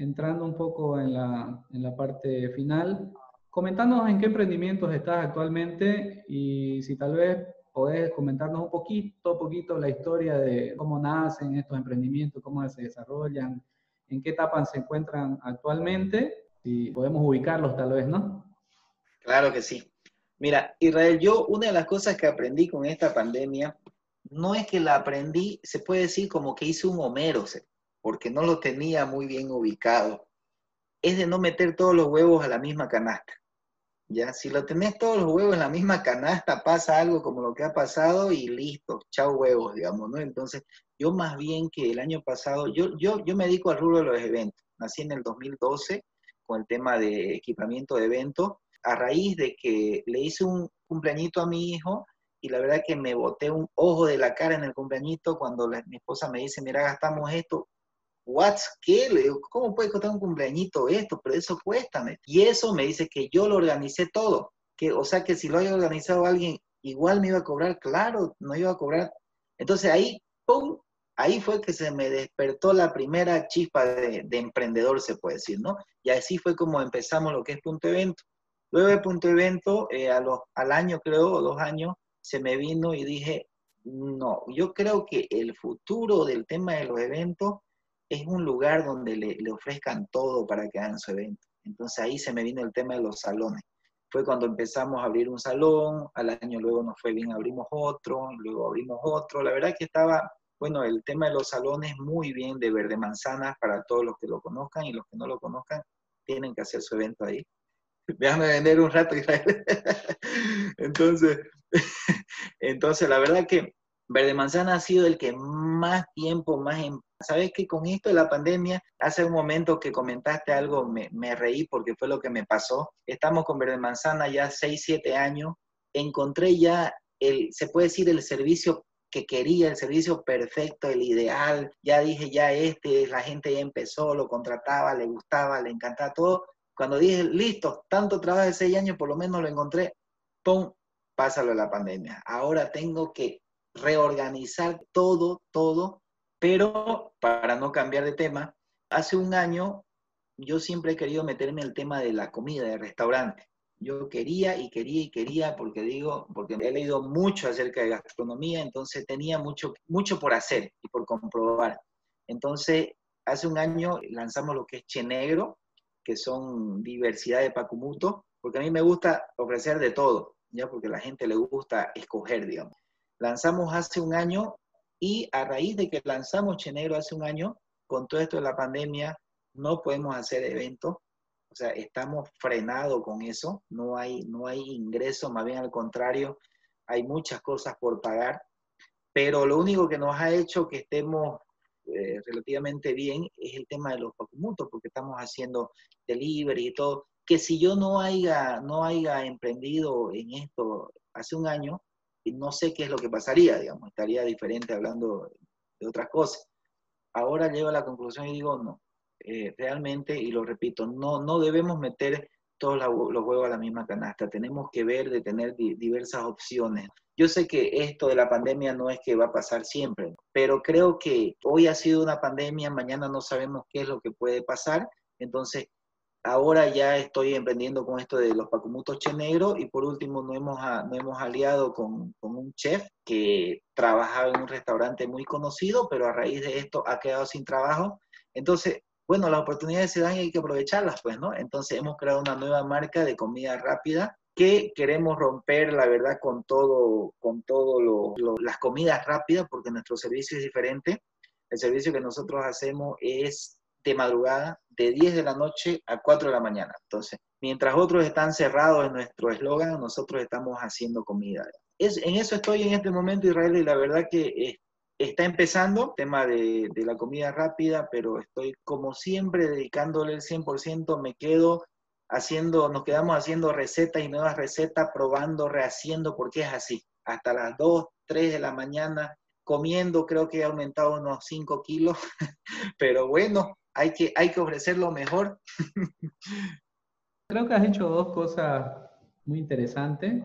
entrando un poco en la, en la parte final, comentándonos en qué emprendimientos estás actualmente y si tal vez podés comentarnos un poquito, poquito la historia de cómo nacen estos emprendimientos, cómo se desarrollan, en qué etapa se encuentran actualmente y podemos ubicarlos tal vez, ¿no? Claro que sí. Mira, Israel, yo una de las cosas que aprendí con esta pandemia, no es que la aprendí, se puede decir como que hice un homero, porque no lo tenía muy bien ubicado, es de no meter todos los huevos a la misma canasta. Ya, si lo tenés todos los huevos en la misma canasta, pasa algo como lo que ha pasado y listo, chao huevos, digamos, ¿no? Entonces, yo más bien que el año pasado, yo, yo, yo me dedico al rubro de los eventos. Nací en el 2012 con el tema de equipamiento de eventos, a raíz de que le hice un cumpleañito a mi hijo y la verdad que me boté un ojo de la cara en el cumpleañito cuando mi esposa me dice, mira, gastamos esto, ¿what? ¿Qué? Le digo, ¿cómo puede costar un cumpleañito esto? Pero eso cuesta. Y eso me dice que yo lo organicé todo. Que, o sea que si lo haya organizado alguien, igual me iba a cobrar, claro, no iba a cobrar. Entonces ahí, ¡pum! Ahí fue que se me despertó la primera chispa de, emprendedor, se puede decir, ¿no? Y así fue como empezamos lo que es Punto Evento. Luego de Punto Evento, eh, a al año creo, o dos años, se me vino y dije, no, yo creo que el futuro del tema de los eventos es un lugar donde le, ofrezcan todo para que hagan su evento. Entonces ahí se me vino el tema de los salones. Fue cuando empezamos a abrir un salón, al año luego nos fue bien, abrimos otro, luego abrimos otro. La verdad que estaba, bueno, el tema de los salones muy bien de verde manzana para todos los que lo conozcan y los que no lo conozcan tienen que hacer su evento ahí. Déjame vender un rato, Israel. entonces, entonces, la verdad que Verde Manzana ha sido el que más tiempo, más en Sabes que con esto de la pandemia, hace un momento que comentaste algo, me, reí porque fue lo que me pasó. Estamos con Verde Manzana ya 6, 7 años. Encontré ya, el, se puede decir, el servicio que quería, el servicio perfecto, el ideal. Ya dije, ya este, la gente ya empezó, lo contrataba, le gustaba, le encantaba todo. Cuando dije, listo, tanto trabajo de 6 años, por lo menos lo encontré, ¡pum! Pásalo a la pandemia. Ahora tengo que reorganizar todo, todo pero para no cambiar de tema, hace un año yo siempre he querido meterme en el tema de la comida, de restaurante. Yo quería y quería y quería, porque digo, porque he leído mucho acerca de gastronomía, entonces tenía mucho, mucho por hacer y por comprobar. Entonces, hace un año lanzamos lo que es Che Negro, que son diversidad de pacumuto, porque a mí me gusta ofrecer de todo, ya porque a la gente le gusta escoger, digamos. Lanzamos hace un año y a raíz de que lanzamos Chenegro hace un año, con todo esto de la pandemia, no podemos hacer eventos. O sea, estamos frenados con eso. No hay, no hay ingresos, más bien al contrario, hay muchas cosas por pagar. Pero lo único que nos ha hecho que estemos eh, relativamente bien es el tema de los pacumutos, porque estamos haciendo delivery y todo. Que si yo no haya, no haya emprendido en esto hace un año, no sé qué es lo que pasaría, digamos, estaría diferente hablando de otras cosas. Ahora llego a la conclusión y digo, no, eh, realmente, y lo repito, no, no debemos meter todos los huevos a la misma canasta, tenemos que ver de tener diversas opciones. Yo sé que esto de la pandemia no es que va a pasar siempre, pero creo que hoy ha sido una pandemia, mañana no sabemos qué es lo que puede pasar, entonces Ahora ya estoy emprendiendo con esto de los pacumutos che negro y por último nos hemos, hemos aliado con, con, un chef que trabajaba en un restaurante muy conocido, pero a raíz de esto ha quedado sin trabajo. Entonces, bueno, las oportunidades se dan y hay que aprovecharlas, pues, ¿no? Entonces hemos creado una nueva marca de comida rápida que queremos romper, la verdad, con todo, con todo lo, las comidas rápidas, porque nuestro servicio es diferente. El servicio que nosotros hacemos es de madrugada, de 10 de la noche a 4 de la mañana. Entonces, mientras otros están cerrados en nuestro eslogan, nosotros estamos haciendo comida. Es, en eso estoy en este momento, Israel, y la verdad que está empezando el tema de, de, la comida rápida, pero estoy como siempre dedicándole el 100%, me quedo haciendo, nos quedamos haciendo recetas y nuevas recetas, probando, rehaciendo, porque es así. Hasta las 2, 3 de la mañana comiendo, creo que he aumentado unos 5 kilos, pero bueno, hay que, hay que ofrecer lo mejor. Creo que has hecho dos cosas muy interesantes.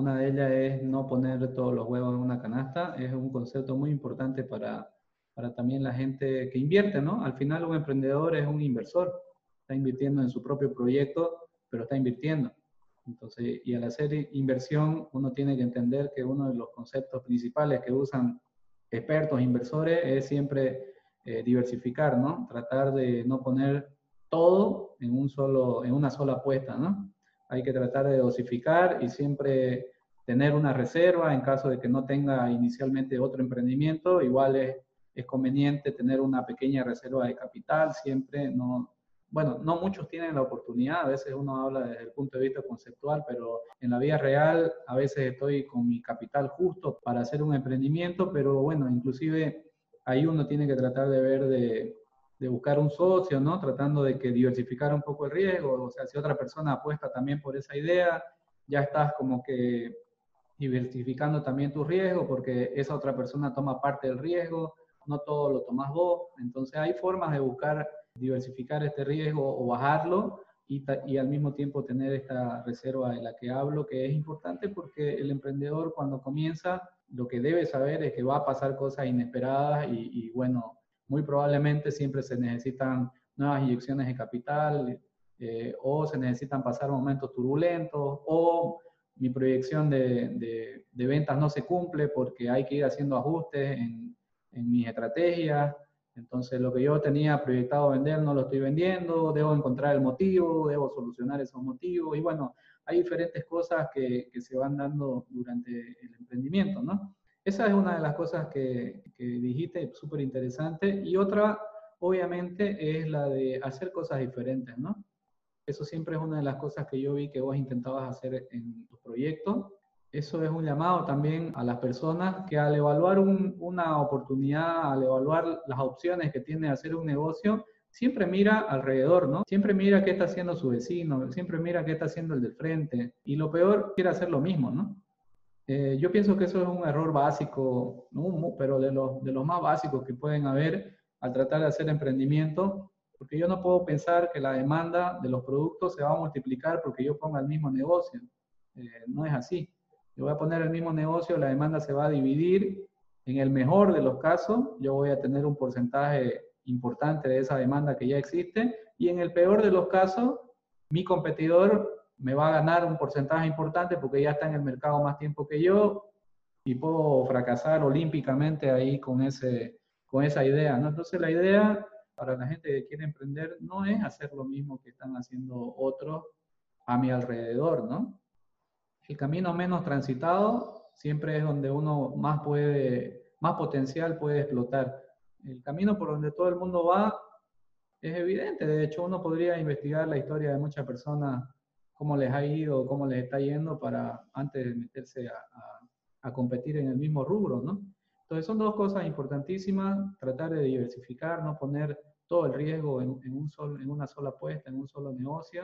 Una de ellas es no poner todos los huevos en una canasta. Es un concepto muy importante para para también la gente que invierte, ¿no? Al final un emprendedor es un inversor, está invirtiendo en su propio proyecto, pero está invirtiendo. Entonces, y al hacer inversión, uno tiene que entender que uno de los conceptos principales que usan expertos, inversores, es siempre eh, diversificar, ¿no? Tratar de no poner todo en, un solo, en una sola apuesta, ¿no? Hay que tratar de dosificar y siempre tener una reserva en caso de que no tenga inicialmente otro emprendimiento. Igual es, es conveniente tener una pequeña reserva de capital, siempre no, bueno, no muchos tienen la oportunidad, a veces uno habla desde el punto de vista conceptual, pero en la vida real a veces estoy con mi capital justo para hacer un emprendimiento, pero bueno, inclusive ahí uno tiene que tratar de ver de, buscar un socio, ¿no? Tratando de que diversificar un poco el riesgo, o sea, si otra persona apuesta también por esa idea, ya estás como que diversificando también tu riesgo porque esa otra persona toma parte del riesgo, no todo lo tomas vos, entonces hay formas de buscar diversificar este riesgo o bajarlo y, y, al mismo tiempo tener esta reserva de la que hablo, que es importante porque el emprendedor cuando comienza lo que debe saber es que va a pasar cosas inesperadas y, y bueno, muy probablemente siempre se necesitan nuevas inyecciones de capital eh, o se necesitan pasar momentos turbulentos o mi proyección de, de, de, ventas no se cumple porque hay que ir haciendo ajustes en, en mis estrategias entonces, lo que yo tenía proyectado vender no lo estoy vendiendo, debo encontrar el motivo, debo solucionar esos motivos. Y bueno, hay diferentes cosas que, que se van dando durante el emprendimiento, ¿no? Esa es una de las cosas que, que dijiste, súper interesante. Y otra, obviamente, es la de hacer cosas diferentes, ¿no? Eso siempre es una de las cosas que yo vi que vos intentabas hacer en tu proyecto. Eso es un llamado también a las personas que al evaluar una oportunidad, al evaluar las opciones que tiene hacer un negocio, siempre mira alrededor, ¿no? Siempre mira qué está haciendo su vecino, siempre mira qué está haciendo el del frente. Y lo peor, quiere hacer lo mismo, ¿no? Eh, yo pienso que eso es un error básico, pero de los, de los más básicos que pueden haber al tratar de hacer emprendimiento, porque yo no puedo pensar que la demanda de los productos se va a multiplicar porque yo ponga el mismo negocio. Eh, no es así. Yo voy a poner el mismo negocio, la demanda se va a dividir. En el mejor de los casos, yo voy a tener un porcentaje importante de esa demanda que ya existe. Y en el peor de los casos, mi competidor me va a ganar un porcentaje importante porque ya está en el mercado más tiempo que yo y puedo fracasar olímpicamente ahí con, ese, con esa idea. ¿no? Entonces la idea para la gente que quiere emprender no es hacer lo mismo que están haciendo otros a mi alrededor, ¿no? el camino menos transitado siempre es donde uno más puede, más potencial puede explotar. El camino por donde todo el mundo va es evidente. De hecho, uno podría investigar la historia de muchas personas, cómo les ha ido, cómo les está yendo para antes de meterse a, a, competir en el mismo rubro, ¿no? Entonces son dos cosas importantísimas, tratar de diversificar, no poner todo el riesgo en, en un solo, en una sola apuesta, en un solo negocio.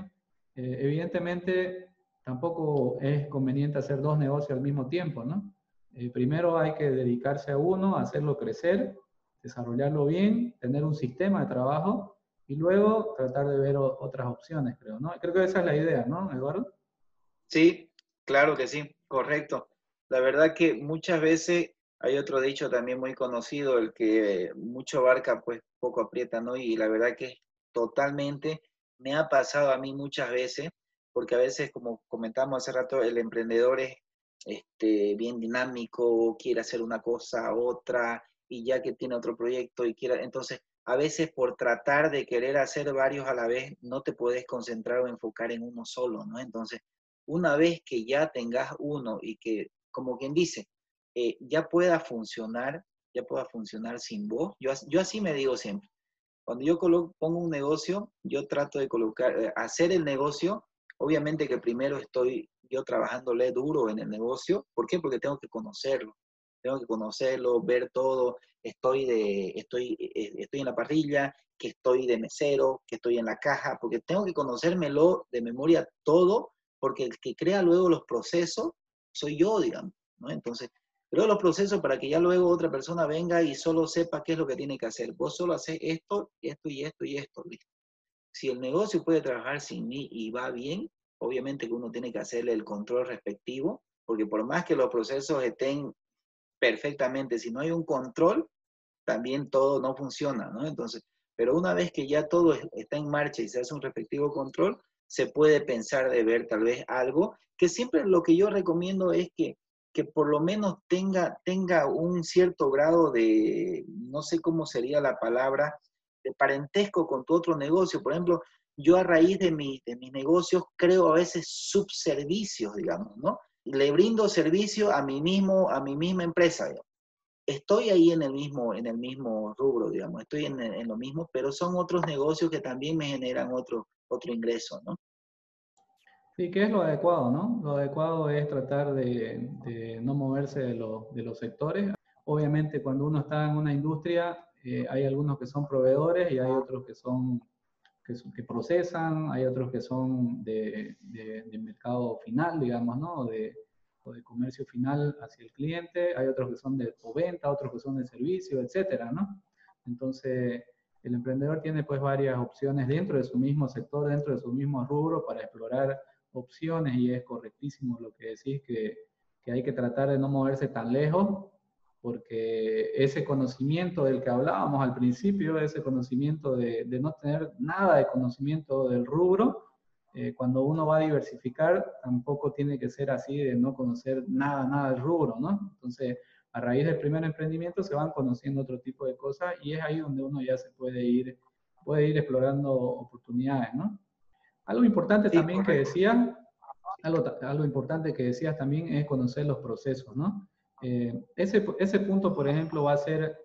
Eh, evidentemente, tampoco es conveniente hacer dos negocios al mismo tiempo, ¿no? Eh, primero hay que dedicarse a uno, hacerlo crecer, desarrollarlo bien, tener un sistema de trabajo y luego tratar de ver otras opciones, creo, ¿no? Creo que esa es la idea, ¿no, Eduardo? Sí, claro que sí, correcto. La verdad que muchas veces hay otro dicho también muy conocido, el que mucho barca pues poco aprieta, ¿no? Y la verdad que totalmente me ha pasado a mí muchas veces porque a veces, como comentamos hace rato, el emprendedor es este, bien dinámico, quiere hacer una cosa, otra, y ya que tiene otro proyecto y quiere, entonces a veces por tratar de querer hacer varios a la vez, no te puedes concentrar o enfocar en uno solo, ¿no? Entonces, una vez que ya tengas uno y que, como quien dice, eh, ya pueda funcionar, ya pueda funcionar sin vos, yo, yo así me digo siempre. Cuando yo pongo un negocio, yo trato de colocar, eh, hacer el negocio Obviamente que primero estoy yo trabajándole duro en el negocio. ¿Por qué? Porque tengo que conocerlo. Tengo que conocerlo, ver todo. Estoy, de, estoy, eh, estoy en la parrilla, que estoy de mesero, que estoy en la caja, porque tengo que conocérmelo de memoria todo, porque el que crea luego los procesos soy yo, digamos. ¿no? Entonces, creo los procesos para que ya luego otra persona venga y solo sepa qué es lo que tiene que hacer. Vos solo haces esto, esto y esto y esto, listo si el negocio puede trabajar sin mí y va bien, obviamente que uno tiene que hacerle el control respectivo, porque por más que los procesos estén perfectamente, si no hay un control, también todo no funciona, ¿no? Entonces, pero una vez que ya todo está en marcha y se hace un respectivo control, se puede pensar de ver tal vez algo, que siempre lo que yo recomiendo es que, que por lo menos tenga, tenga un cierto grado de, no sé cómo sería la palabra, de parentesco con tu otro negocio. Por ejemplo, yo a raíz de, mi, de mis negocios creo a veces subservicios, digamos, ¿no? Le brindo servicio a mí mismo, a mi misma empresa. Estoy ahí en el mismo, en el mismo rubro, digamos, estoy en, en, lo mismo, pero son otros negocios que también me generan otro, otro ingreso, ¿no? Sí, que es lo adecuado, ¿no? Lo adecuado es tratar de, no moverse de, de, los sectores. Obviamente, cuando uno está en una industria, eh, hay algunos que son proveedores y hay otros que son que, procesan, hay otros que son de, de, mercado final, digamos, ¿no? De, o de comercio final hacia el cliente, hay otros que son de o venta, otros que son de servicio, etcétera, ¿no? Entonces, el emprendedor tiene pues varias opciones dentro de su mismo sector, dentro de su mismo rubro para explorar opciones y es correctísimo lo que decís que, que hay que tratar de no moverse tan lejos porque ese conocimiento del que hablábamos al principio, ese conocimiento de, de no tener nada de conocimiento del rubro, eh, cuando uno va a diversificar, tampoco tiene que ser así de no conocer nada, nada del rubro, ¿no? Entonces, a raíz del primer emprendimiento se van conociendo otro tipo de cosas y es ahí donde uno ya se puede ir, puede ir explorando oportunidades, ¿no? Algo importante también que decía, algo, algo importante que decías también es conocer los procesos, ¿no? Eh, ese, ese punto, por ejemplo, va a, ser,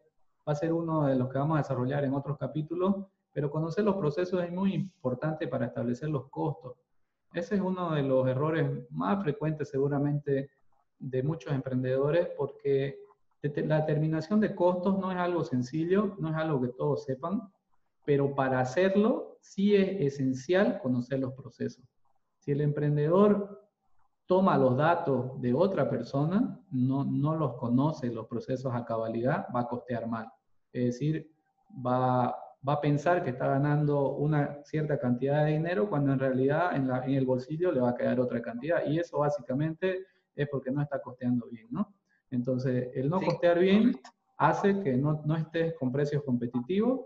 va a ser uno de los que vamos a desarrollar en otros capítulos, pero conocer los procesos es muy importante para establecer los costos. Ese es uno de los errores más frecuentes seguramente de muchos emprendedores porque la determinación de costos no es algo sencillo, no es algo que todos sepan, pero para hacerlo sí es esencial conocer los procesos. Si el emprendedor toma los datos de otra persona, no, no los conoce los procesos a cabalidad, va a costear mal. Es decir, va, va a pensar que está ganando una cierta cantidad de dinero cuando en realidad en, la, en, el bolsillo le va a quedar otra cantidad. Y eso básicamente es porque no está costeando bien, ¿no? Entonces, el no costear bien hace que no, no estés con precios competitivos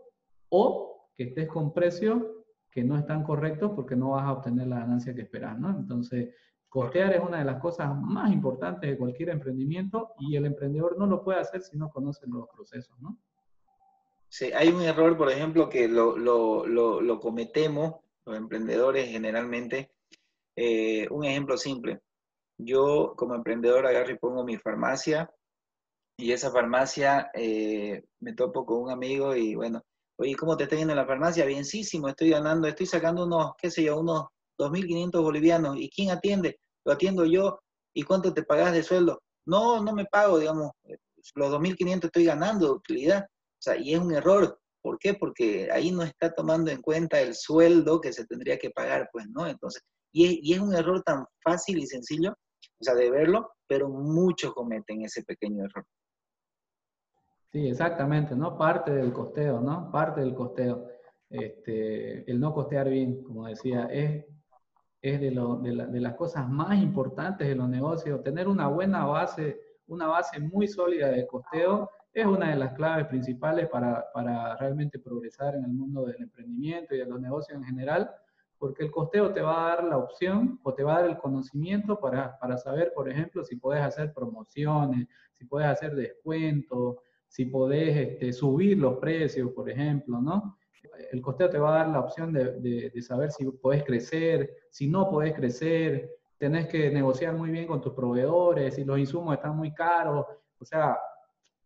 o que estés con precios que no están correctos porque no vas a obtener la ganancia que esperas, ¿no? Entonces, Costear es una de las cosas más importantes de cualquier emprendimiento y el emprendedor no lo puede hacer si no conoce los procesos, ¿no? Sí, hay un error, por ejemplo, que lo, lo, lo, lo cometemos los emprendedores generalmente. Eh, un ejemplo simple. Yo como emprendedor agarro y pongo mi farmacia y esa farmacia eh, me topo con un amigo y bueno, oye, ¿cómo te está yendo en la farmacia? Bienísimo, estoy ganando, estoy sacando unos, qué sé yo, unos 2.500 bolivianos. ¿Y quién atiende? Lo atiendo yo. ¿Y cuánto te pagas de sueldo? No, no me pago, digamos, los 2.500 estoy ganando de utilidad. O sea, y es un error. ¿Por qué? Porque ahí no está tomando en cuenta el sueldo que se tendría que pagar, pues, ¿no? Entonces, y es, y es un error tan fácil y sencillo, o sea, de verlo, pero muchos cometen ese pequeño error. Sí, exactamente, ¿no? Parte del costeo, ¿no? Parte del costeo. Este, el no costear bien, como decía, es es de, lo, de, la, de, las cosas más importantes de los negocios. Tener una buena base, una base muy sólida de costeo es una de las claves principales para, para realmente progresar en el mundo del emprendimiento y de los negocios en general, porque el costeo te va a dar la opción o te va a dar el conocimiento para, para saber, por ejemplo, si puedes hacer promociones, si puedes hacer descuentos, si podés este, subir los precios, por ejemplo, ¿no? El costeo te va a dar la opción de, saber si podés crecer, si no podés crecer, tenés que negociar muy bien con tus proveedores, si los insumos están muy caros. O sea,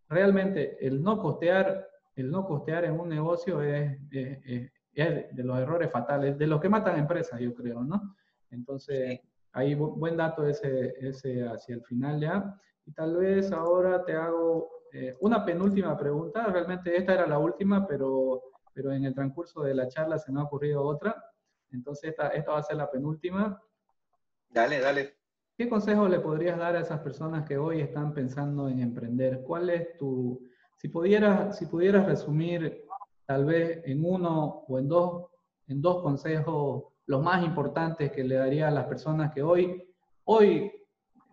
realmente el no costear, el no costear en un negocio es, de los errores fatales, de los que matan empresas, yo creo, ¿no? Entonces, ahí buen dato ese, ese hacia el final ya. Y tal vez ahora te hago eh, una penúltima pregunta. Realmente esta era la última, pero pero en el transcurso de la charla se me ha ocurrido otra. Entonces esta, esta va a ser la penúltima. Dale, dale. ¿Qué consejo le podrías dar a esas personas que hoy están pensando en emprender? ¿Cuál es tu, si pudieras, si pudieras resumir tal vez en uno o en dos, en dos consejos los más importantes que le daría a las personas que hoy, hoy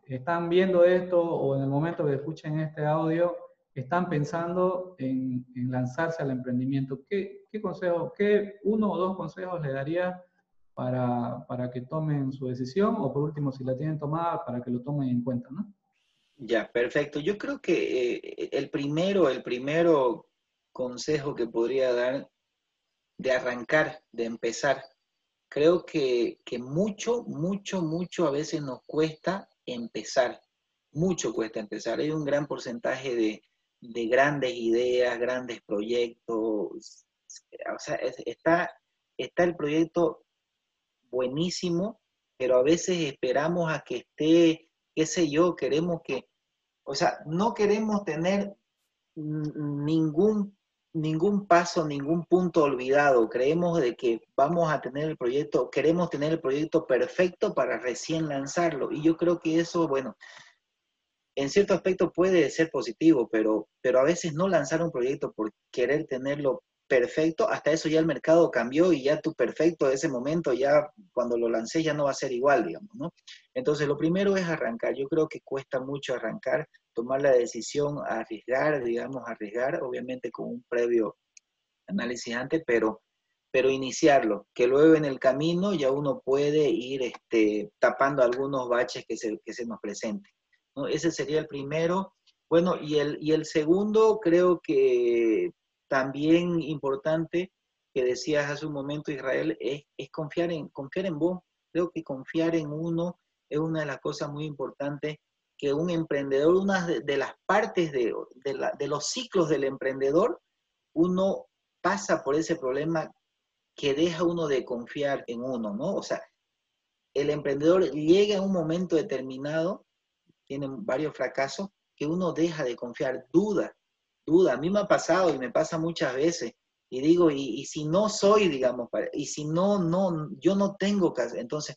están viendo esto o en el momento que escuchen este audio están pensando en, lanzarse al emprendimiento. ¿Qué, qué consejo, qué uno o dos consejos le daría para, para, que tomen su decisión o por último, si la tienen tomada, para que lo tomen en cuenta, ¿no? Ya, perfecto. Yo creo que eh, el primero, el primero consejo que podría dar de arrancar, de empezar, creo que, que mucho, mucho, mucho a veces nos cuesta empezar. Mucho cuesta empezar. Hay un gran porcentaje de, de grandes ideas, grandes proyectos. O sea, está, está el proyecto buenísimo, pero a veces esperamos a que esté, qué sé yo, queremos que, o sea, no queremos tener ningún, ningún paso, ningún punto olvidado. Creemos de que vamos a tener el proyecto, queremos tener el proyecto perfecto para recién lanzarlo. Y yo creo que eso, bueno, en cierto aspecto puede ser positivo, pero, pero a veces no lanzar un proyecto por querer tenerlo perfecto, hasta eso ya el mercado cambió y ya tu perfecto de ese momento, ya cuando lo lancé ya no va a ser igual, digamos, ¿no? Entonces, lo primero es arrancar. Yo creo que cuesta mucho arrancar, tomar la decisión, arriesgar, digamos, arriesgar, obviamente con un previo análisis antes, pero, pero iniciarlo, que luego en el camino ya uno puede ir este, tapando algunos baches que se, que se nos presenten. Ese sería el primero. Bueno, y el, y el segundo creo que también importante que decías hace un momento, Israel, es, confiar, en, confiar en vos. Creo que confiar en uno es una de las cosas muy importantes que un emprendedor, una de, las partes de, de, los ciclos del emprendedor, uno pasa por ese problema que deja uno de confiar en uno, ¿no? O sea, el emprendedor llega a un momento determinado, tiene varios fracasos, que uno deja de confiar, duda, duda. A mí me ha pasado y me pasa muchas veces. Y digo, y, si no soy, digamos, y si no, no, yo no tengo que Entonces,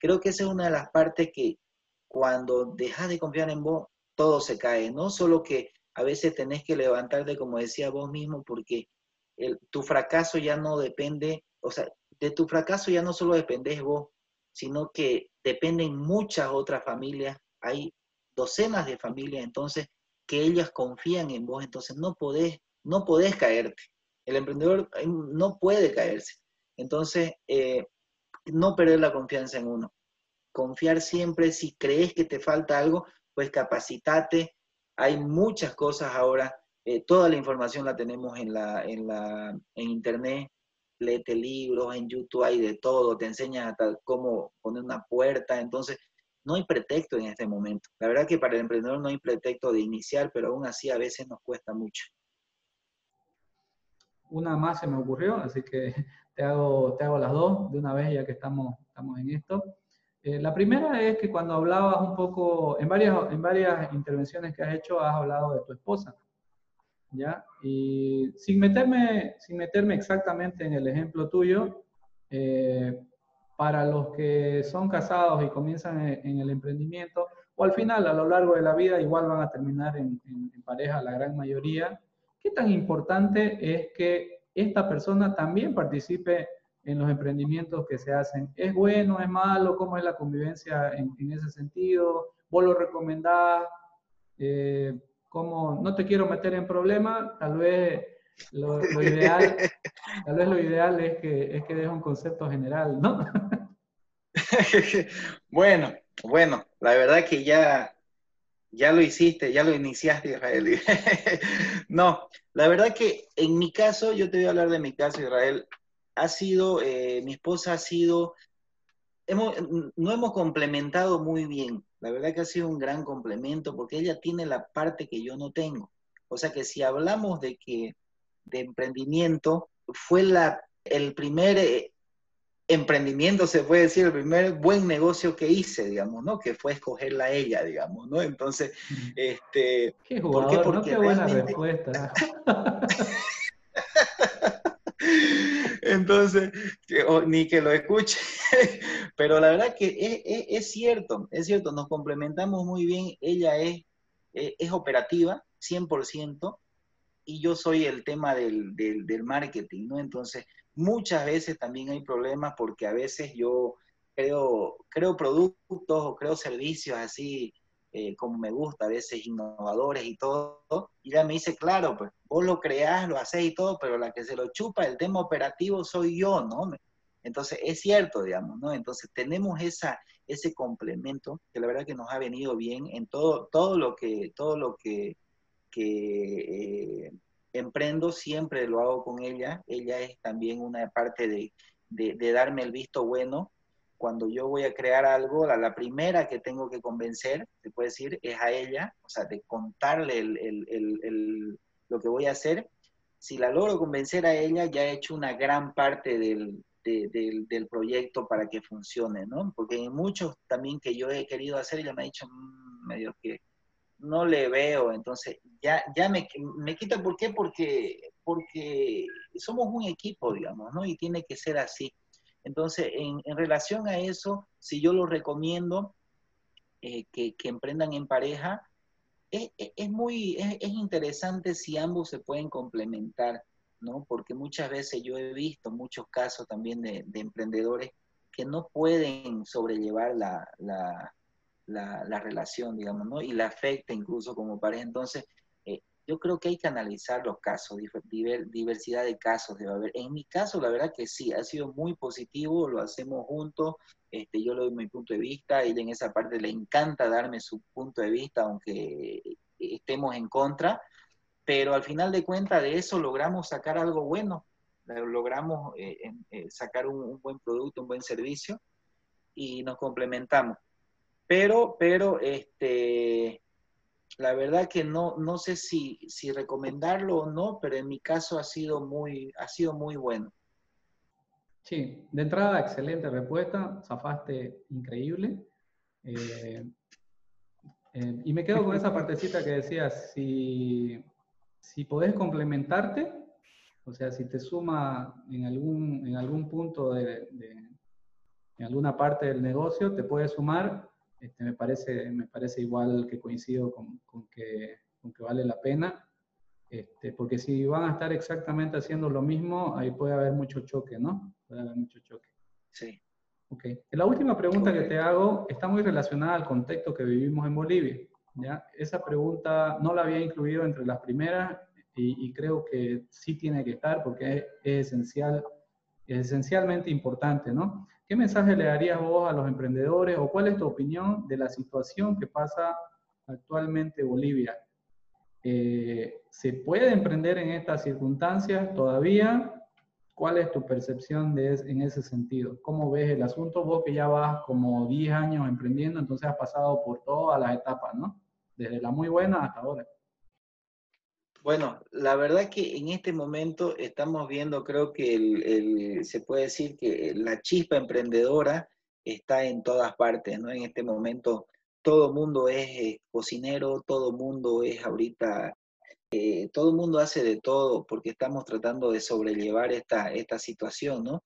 creo que esa es una de las partes que cuando dejas de confiar en vos, todo se cae. No solo que a veces tenés que levantarte, como decía vos mismo, porque el, tu fracaso ya no depende, o sea, de tu fracaso ya no solo dependés vos, sino que dependen muchas otras familias, hay docenas de familias, entonces que ellas confían en vos, entonces no podés, no podés caerte. El emprendedor eh, no puede caerse. Entonces, eh, no perder la confianza en uno. Confiar siempre, si crees que te falta algo, pues capacitate. Hay muchas cosas ahora, eh, toda la información la tenemos en, la, en, la, en internet, léete libros, en YouTube hay de todo, te enseñan hasta cómo poner una puerta, entonces no hay pretexto en este momento. La verdad que para el emprendedor no hay pretexto de iniciar, pero aún así a veces nos cuesta mucho. Una más se me ocurrió, así que te hago, te hago las dos de una vez ya que estamos, estamos en esto. Eh, la primera es que cuando hablabas un poco, en varias, en varias intervenciones que has hecho, has hablado de tu esposa. ¿Ya? Y sin meterme, sin meterme exactamente en el ejemplo tuyo, eh, para los que son casados y comienzan en, el emprendimiento, o al final, a lo largo de la vida, igual van a terminar en, pareja la gran mayoría, ¿qué tan importante es que esta persona también participe en los emprendimientos que se hacen? ¿Es bueno, es malo? ¿Cómo es la convivencia en, ese sentido? ¿Vos lo recomendás? Eh, ¿cómo? No te quiero meter en problemas, tal vez lo, ideal, tal vez lo ideal es que, es que deje un concepto general, ¿no? bueno, bueno, la verdad que ya, ya lo hiciste, ya lo iniciaste, Israel. no, la verdad que en mi caso, yo te voy a hablar de mi caso, Israel, ha sido, eh, mi esposa ha sido, hemos, no hemos complementado muy bien. La verdad que ha sido un gran complemento porque ella tiene la parte que yo no tengo. O sea que si hablamos de que de emprendimiento, fue la, el primer eh, emprendimiento, se puede decir, el primer buen negocio que hice, digamos, ¿no? Que fue escogerla a ella, digamos, ¿no? Entonces, este... Qué ¿por qué? Porque qué buena respuesta. Entonces, ni que lo escuche, pero la verdad que es, es, cierto, es cierto, nos complementamos muy bien, ella es, es, es operativa, 100%, y yo soy el tema del, del, marketing, ¿no? Entonces, muchas veces también hay problemas porque a veces yo creo, creo productos o creo servicios así eh, como me gusta, a veces innovadores y todo. Y ella me dice, claro, pues vos lo creás, lo hacés y todo, pero la que se lo chupa el tema operativo soy yo, ¿no? Entonces, es cierto, digamos, ¿no? Entonces, tenemos esa, ese complemento que la verdad que nos ha venido bien en todo, todo lo que, todo lo que, que eh, emprendo, siempre lo hago con ella. Ella es también una parte de, de, darme el visto bueno. Cuando yo voy a crear algo, la, la, primera que tengo que convencer, se puede decir, es a ella, o sea, de contarle el, el, el, lo que voy a hacer. Si la logro convencer a ella, ya he hecho una gran parte del, del proyecto para que funcione, ¿no? Porque en muchos también que yo he querido hacer, ella me ha dicho, mm, medio que no le veo, entonces ya, ya me, me quita, ¿por qué? Porque, porque somos un equipo, digamos, ¿no? Y tiene que ser así. Entonces, en, en relación a eso, si yo lo recomiendo, eh, que, emprendan en pareja, es, muy es, es, interesante si ambos se pueden complementar, ¿no? Porque muchas veces yo he visto muchos casos también de, de emprendedores que no pueden sobrellevar la, la, la, relación, digamos, ¿no? Y la afecta incluso como pareja. Entonces, yo creo que hay que analizar los casos, diversidad de casos debe haber. En mi caso, la verdad que sí, ha sido muy positivo, lo hacemos juntos, este, yo le doy mi punto de vista, ella en esa parte le encanta darme su punto de vista, aunque estemos en contra, pero al final de cuentas de eso logramos sacar algo bueno, logramos eh, eh, sacar un buen producto, un buen servicio y nos complementamos. Pero, pero, este, la verdad que no, no sé si, si recomendarlo o no, pero en mi caso ha sido muy, ha sido muy bueno. Sí, de entrada, excelente respuesta, zafaste increíble. Eh, eh, y me quedo con esa partecita que decías, si, si podés complementarte, o sea, si te suma en algún, en algún punto de, de en alguna parte del negocio, te puede sumar este, me, parece, me parece igual que coincido con, con, que, con que vale la pena, este, porque si van a estar exactamente haciendo lo mismo, ahí puede haber mucho choque, ¿no? Puede haber mucho choque. Sí. Ok. La última pregunta que te hago está muy relacionada al contexto que vivimos en Bolivia. ¿ya? Esa pregunta no la había incluido entre las primeras y, y creo que sí tiene que estar porque es, es esencial, es esencialmente importante, ¿no? ¿Qué mensaje le darías vos a los emprendedores o cuál es tu opinión de la situación que pasa actualmente en Bolivia? Eh, ¿Se puede emprender en estas circunstancias todavía? ¿Cuál es tu percepción de en ese sentido? ¿Cómo ves el asunto? Vos que ya vas como 10 años emprendiendo, entonces has pasado por todas las etapas, ¿no? Desde la muy buena hasta ahora. Bueno, la verdad que en este momento estamos viendo, creo que el, se puede decir que la chispa emprendedora está en todas partes, ¿no? En este momento todo mundo es eh, cocinero, todo mundo es ahorita, eh, todo mundo hace de todo porque estamos tratando de sobrellevar esta, esta situación, ¿no?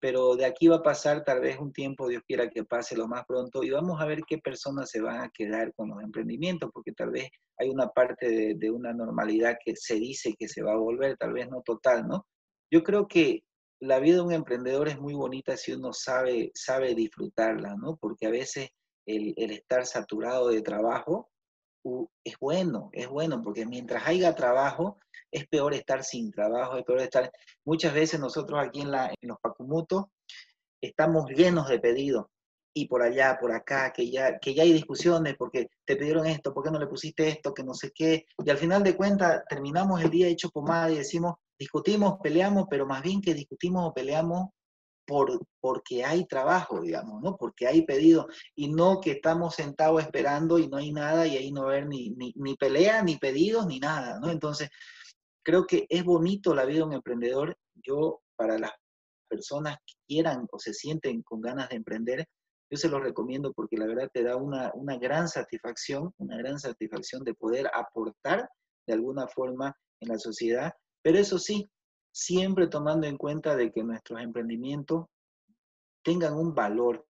Pero de aquí va a pasar tal vez un tiempo, Dios quiera que pase lo más pronto, y vamos a ver qué personas se van a quedar con los emprendimientos, porque tal vez hay una parte de, una normalidad que se dice que se va a volver, tal vez no total, ¿no? Yo creo que la vida de un emprendedor es muy bonita si uno sabe, sabe disfrutarla, ¿no? Porque a veces el, el estar saturado de trabajo es bueno, es bueno, porque mientras haya trabajo, es peor estar sin trabajo, es peor estar... Muchas veces nosotros aquí en, los Pacumutos estamos llenos de pedidos, y por allá, por acá, que ya, que ya hay discusiones porque te pidieron esto, ¿por qué no le pusiste esto? Que no sé qué. Y al final de cuentas terminamos el día hecho pomada y decimos, discutimos, peleamos, pero más bien que discutimos o peleamos por, porque hay trabajo, digamos, ¿no? Porque hay pedido y no que estamos sentados esperando y no hay nada y ahí no ver ni, ni, ni pelea, ni pedidos, ni nada, ¿no? Entonces, creo que es bonito la vida de un emprendedor. Yo, para las personas que quieran o se sienten con ganas de emprender, yo se lo recomiendo porque la verdad te da una, una gran satisfacción, una gran satisfacción de poder aportar de alguna forma en la sociedad, pero eso sí, siempre tomando en cuenta de que nuestros emprendimientos tengan un valor,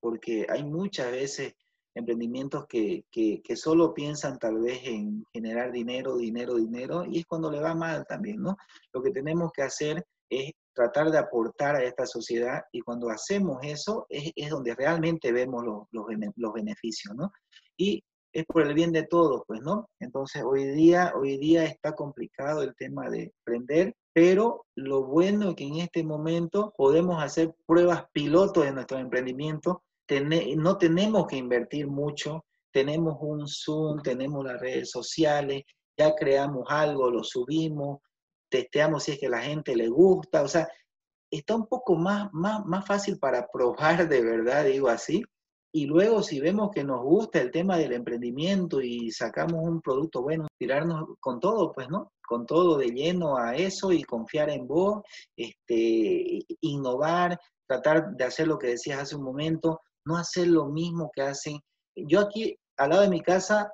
porque hay muchas veces emprendimientos que, que, solo piensan tal vez en generar dinero, dinero, dinero, y es cuando le va mal también, ¿no? Lo que tenemos que hacer es tratar de aportar a esta sociedad y cuando hacemos eso es, es donde realmente vemos los, los, los, beneficios, ¿no? Y es por el bien de todos, pues, ¿no? Entonces, hoy día, hoy día está complicado el tema de emprender, pero lo bueno es que en este momento podemos hacer pruebas piloto de nuestro emprendimiento, no tenemos que invertir mucho, tenemos un Zoom, tenemos las redes sociales, ya creamos algo, lo subimos, testeamos si es que a la gente le gusta, o sea, está un poco más, más, más fácil para probar de verdad, digo así, y luego si vemos que nos gusta el tema del emprendimiento y sacamos un producto bueno, tirarnos con todo, pues, ¿no? Con todo de lleno a eso y confiar en vos, este, innovar, tratar de hacer lo que decías hace un momento, no hacer lo mismo que hacen. Yo aquí, al lado de mi casa,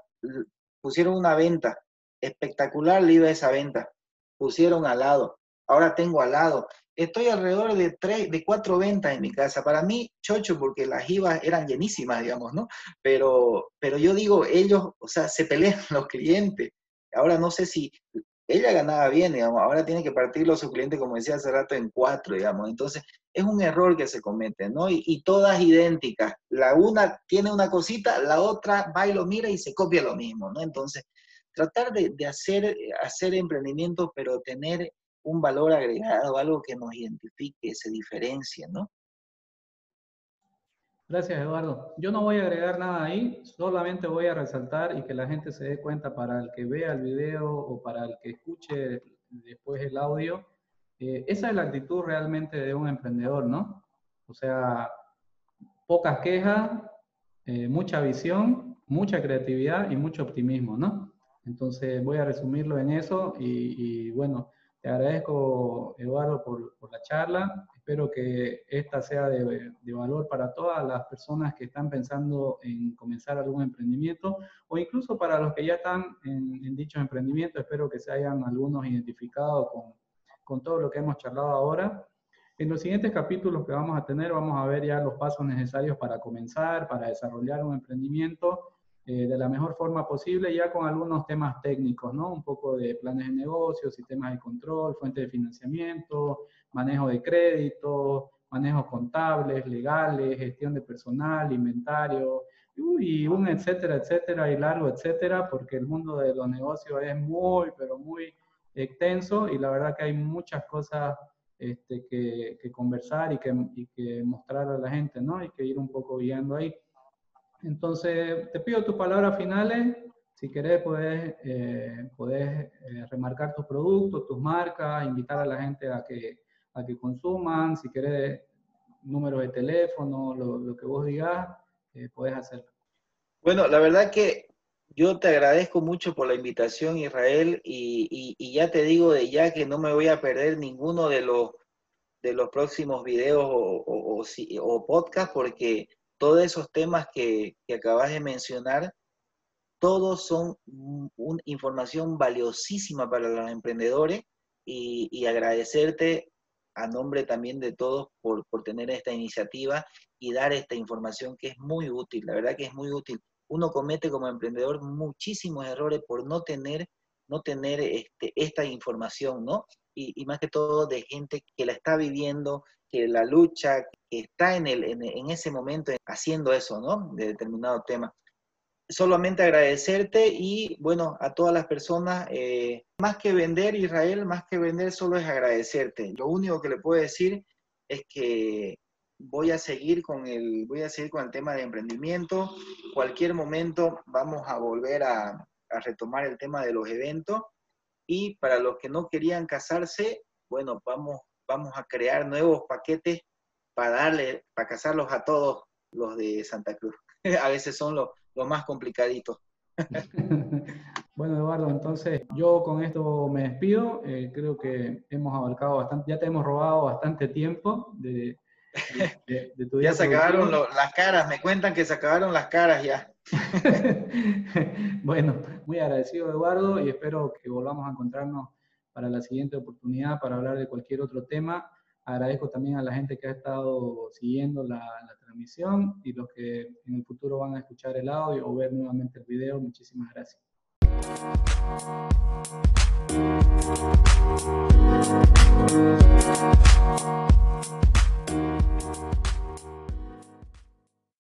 pusieron una venta, espectacular le iba esa venta, pusieron al lado, ahora tengo al lado, estoy alrededor de tres, de cuatro ventas en mi casa. Para mí, chocho, porque las IVA eran llenísimas, digamos, ¿no? Pero, pero yo digo, ellos, o sea, se pelean los clientes. Ahora no sé si ella ganaba bien, digamos, ahora tiene que partirlo su cliente, como decía hace rato, en cuatro, digamos. Entonces, es un error que se comete, ¿no? Y, todas idénticas. La una tiene una cosita, la otra va y lo mira y se copia lo mismo, ¿no? Entonces, tratar de, de hacer, hacer emprendimientos, pero tener un valor agregado, algo que nos identifique, se diferencia, ¿no? Gracias, Eduardo. Yo no voy a agregar nada ahí, solamente voy a resaltar y que la gente se dé cuenta para el que vea el video o para el que escuche después el audio. Eh, esa es la actitud realmente de un emprendedor, ¿no? O sea, pocas quejas, eh, mucha visión, mucha creatividad y mucho optimismo, ¿no? Entonces voy a resumirlo en eso y, y bueno, te agradezco, Eduardo, por, por la charla. Espero que esta sea de, de, valor para todas las personas que están pensando en comenzar algún emprendimiento o incluso para los que ya están en, en dichos emprendimientos. Espero que se hayan algunos identificados con, con todo lo que hemos charlado ahora. En los siguientes capítulos que vamos a tener, vamos a ver ya los pasos necesarios para comenzar, para desarrollar un emprendimiento eh, de la mejor forma posible, ya con algunos temas técnicos, ¿no? Un poco de planes de negocio, sistemas de control, fuentes de financiamiento, manejo de crédito, manejos contables, legales, gestión de personal, inventario, y un etcétera, etcétera, y largo, etcétera, porque el mundo de los negocios es muy, pero muy extenso y la verdad que hay muchas cosas este, que, que, conversar y que, y que mostrar a la gente, ¿no? Y que ir un poco guiando ahí. Entonces, te pido tus palabras finales. Si querés, podés, eh, eh, remarcar tus productos, tus marcas, invitar a la gente a que, a que consuman. Si querés, número de teléfono, lo, que vos digas, eh, podés hacerlo. Bueno, la verdad que yo te agradezco mucho por la invitación, Israel, y, y, ya te digo de ya que no me voy a perder ninguno de los, de los próximos videos o, o, o, o podcasts porque todos esos temas que, acabas de mencionar, todos son una información valiosísima para los emprendedores y, agradecerte a nombre también de todos por, tener esta iniciativa y dar esta información que es muy útil, la verdad que es muy útil. Uno comete como emprendedor muchísimos errores por no tener, no tener este, esta información, ¿no? y, más que todo de gente que la está viviendo, que la lucha, que está en, el, en, ese momento haciendo eso, ¿no? De determinado tema. Solamente agradecerte y, bueno, a todas las personas, eh, más que vender, Israel, más que vender, solo es agradecerte. Lo único que le puedo decir es que voy a seguir con el, voy a seguir con el tema de emprendimiento. Cualquier momento vamos a volver a, a retomar el tema de los eventos y para los que no querían casarse, bueno, vamos, vamos a crear nuevos paquetes para darle, para casarlos a todos los de Santa Cruz. a veces son los, los más complicaditos. bueno, Eduardo, entonces yo con esto me despido. Eh, creo que hemos abarcado bastante, ya te hemos robado bastante tiempo de, de, tu día. ya se acabaron las caras, me cuentan que se acabaron las caras ya. bueno, muy agradecido Eduardo y espero que volvamos a encontrarnos para la siguiente oportunidad para hablar de cualquier otro tema. Agradezco también a la gente que ha estado siguiendo la, transmisión y los que en el futuro van a escuchar el audio o ver nuevamente el video. Muchísimas gracias.